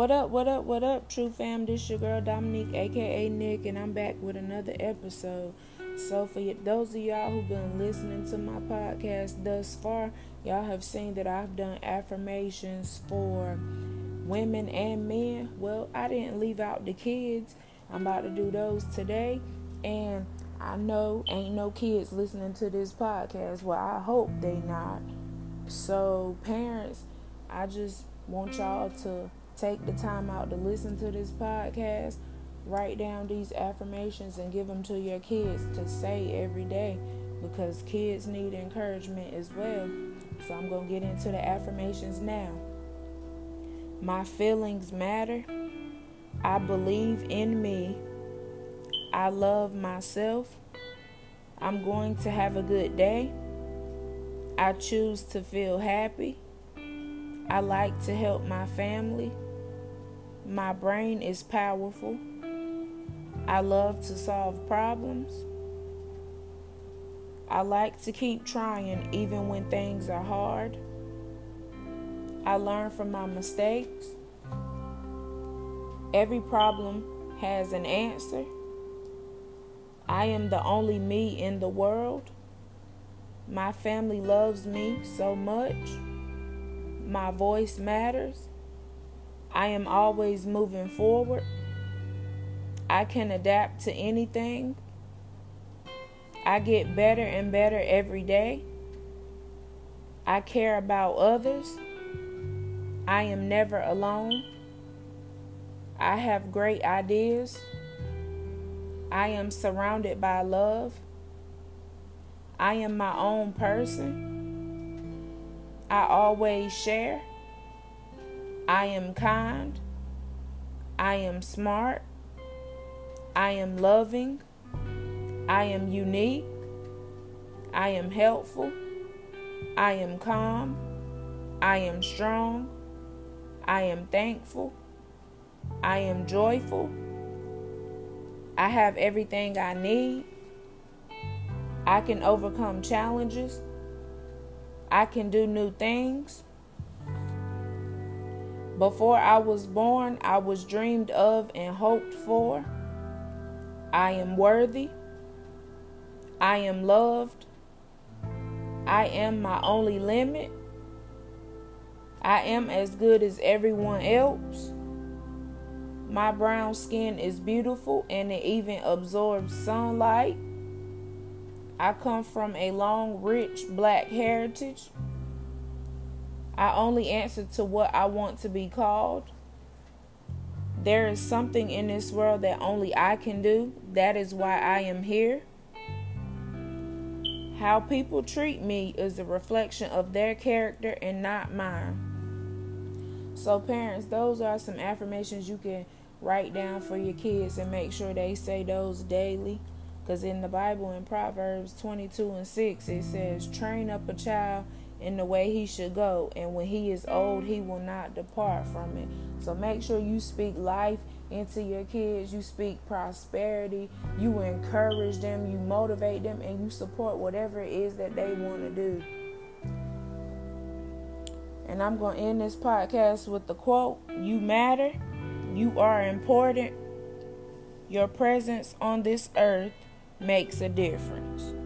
What up, what up, what up, True Fam? This your girl Dominique, aka Nick, and I'm back with another episode. So, for those of y'all who've been listening to my podcast thus far, y'all have seen that I've done affirmations for women and men. Well, I didn't leave out the kids. I'm about to do those today, and I know ain't no kids listening to this podcast. Well, I hope they not. So, parents, I just want y'all to take the time out to listen to this podcast, write down these affirmations and give them to your kids to say every day because kids need encouragement as well. So I'm going to get into the affirmations now. My feelings matter. I believe in me. I love myself. I'm going to have a good day. I choose to feel happy. I like to help my family. My brain is powerful. I love to solve problems. I like to keep trying even when things are hard. I learn from my mistakes. Every problem has an answer. I am the only me in the world. My family loves me so much. My voice matters. I am always moving forward. I can adapt to anything. I get better and better every day. I care about others. I am never alone. I have great ideas. I am surrounded by love. I am my own person. I always share. I am kind. I am smart. I am loving. I am unique. I am helpful. I am calm. I am strong. I am thankful. I am joyful. I have everything I need. I can overcome challenges. I can do new things. Before I was born, I was dreamed of and hoped for. I am worthy. I am loved. I am my only limit. I am as good as everyone else. My brown skin is beautiful and it even absorbs sunlight. I come from a long, rich black heritage. I only answer to what I want to be called. There is something in this world that only I can do. That is why I am here. How people treat me is a reflection of their character and not mine. So, parents, those are some affirmations you can write down for your kids and make sure they say those daily. Because in the Bible, in Proverbs 22 and 6, it says, Train up a child in the way he should go, and when he is old, he will not depart from it. So make sure you speak life into your kids, you speak prosperity, you encourage them, you motivate them, and you support whatever it is that they want to do. And I'm going to end this podcast with the quote You matter, you are important, your presence on this earth makes a difference.